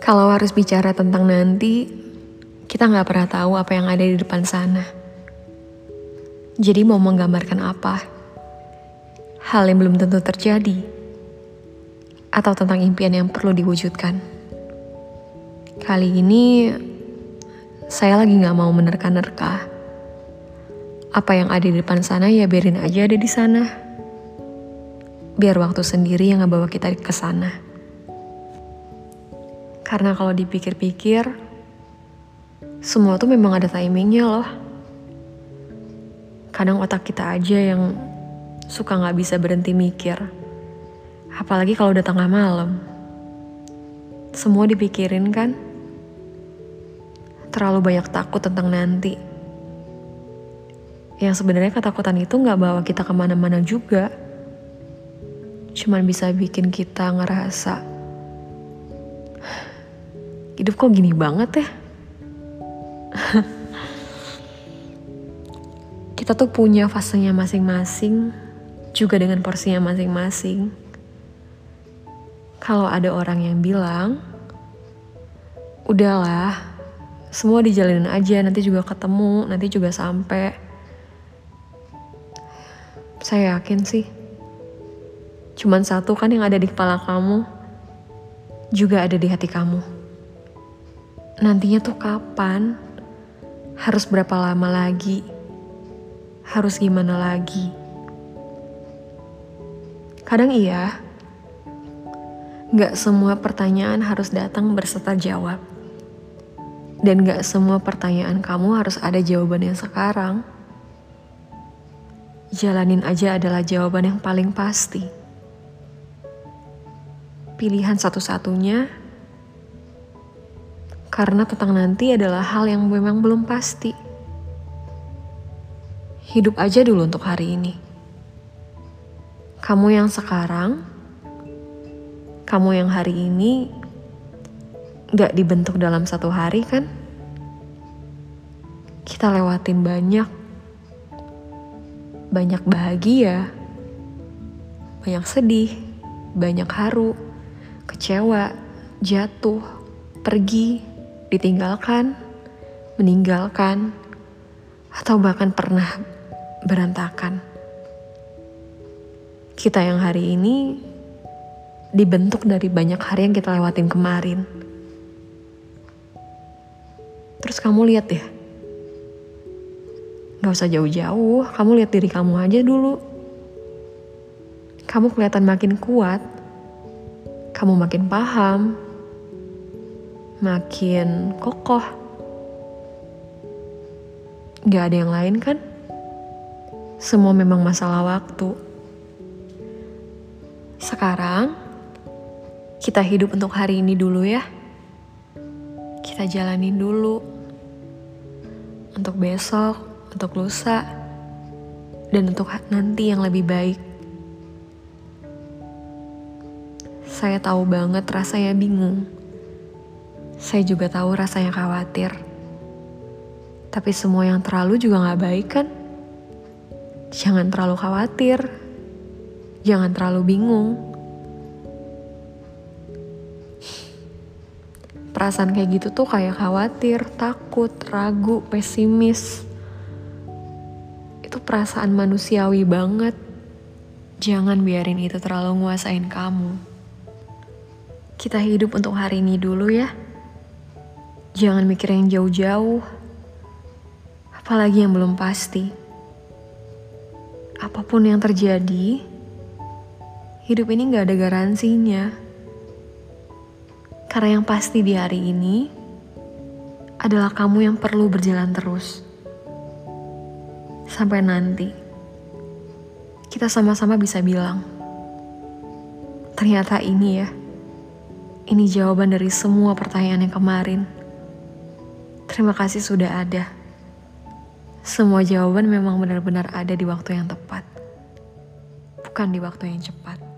Kalau harus bicara tentang nanti, kita nggak pernah tahu apa yang ada di depan sana. Jadi mau menggambarkan apa? Hal yang belum tentu terjadi, atau tentang impian yang perlu diwujudkan. Kali ini, saya lagi nggak mau menerka-nerka. Apa yang ada di depan sana ya biarin aja ada di sana. Biar waktu sendiri yang ngebawa kita ke sana. Karena kalau dipikir-pikir, semua tuh memang ada timingnya loh. Kadang otak kita aja yang suka gak bisa berhenti mikir. Apalagi kalau udah tengah malam. Semua dipikirin kan? Terlalu banyak takut tentang nanti. Yang sebenarnya ketakutan itu gak bawa kita ke mana-mana juga. Cuman bisa bikin kita ngerasa hidup kok gini banget ya? Kita tuh punya fasenya masing-masing juga dengan porsinya masing-masing. Kalau ada orang yang bilang udahlah semua dijalanin aja nanti juga ketemu nanti juga sampai saya yakin sih cuman satu kan yang ada di kepala kamu juga ada di hati kamu nantinya tuh kapan, harus berapa lama lagi, harus gimana lagi. Kadang iya, gak semua pertanyaan harus datang berserta jawab. Dan gak semua pertanyaan kamu harus ada jawaban yang sekarang. Jalanin aja adalah jawaban yang paling pasti. Pilihan satu-satunya karena tentang nanti adalah hal yang memang belum pasti. Hidup aja dulu untuk hari ini. Kamu yang sekarang, kamu yang hari ini gak dibentuk dalam satu hari kan? Kita lewatin banyak, banyak bahagia, banyak sedih, banyak haru, kecewa, jatuh, pergi, ditinggalkan, meninggalkan, atau bahkan pernah berantakan. Kita yang hari ini dibentuk dari banyak hari yang kita lewatin kemarin. Terus kamu lihat ya, gak usah jauh-jauh, kamu lihat diri kamu aja dulu. Kamu kelihatan makin kuat, kamu makin paham, makin kokoh. Gak ada yang lain kan? Semua memang masalah waktu. Sekarang, kita hidup untuk hari ini dulu ya. Kita jalanin dulu. Untuk besok, untuk lusa, dan untuk nanti yang lebih baik. Saya tahu banget rasanya bingung saya juga tahu rasanya khawatir. Tapi semua yang terlalu juga gak baik kan? Jangan terlalu khawatir. Jangan terlalu bingung. Perasaan kayak gitu tuh kayak khawatir, takut, ragu, pesimis. Itu perasaan manusiawi banget. Jangan biarin itu terlalu nguasain kamu. Kita hidup untuk hari ini dulu ya. Jangan mikir yang jauh-jauh, apalagi yang belum pasti. Apa pun yang terjadi, hidup ini gak ada garansinya. Karena yang pasti di hari ini adalah kamu yang perlu berjalan terus. Sampai nanti, kita sama-sama bisa bilang, ternyata ini ya, ini jawaban dari semua pertanyaan yang kemarin. Terima kasih sudah ada. Semua jawaban memang benar-benar ada di waktu yang tepat, bukan di waktu yang cepat.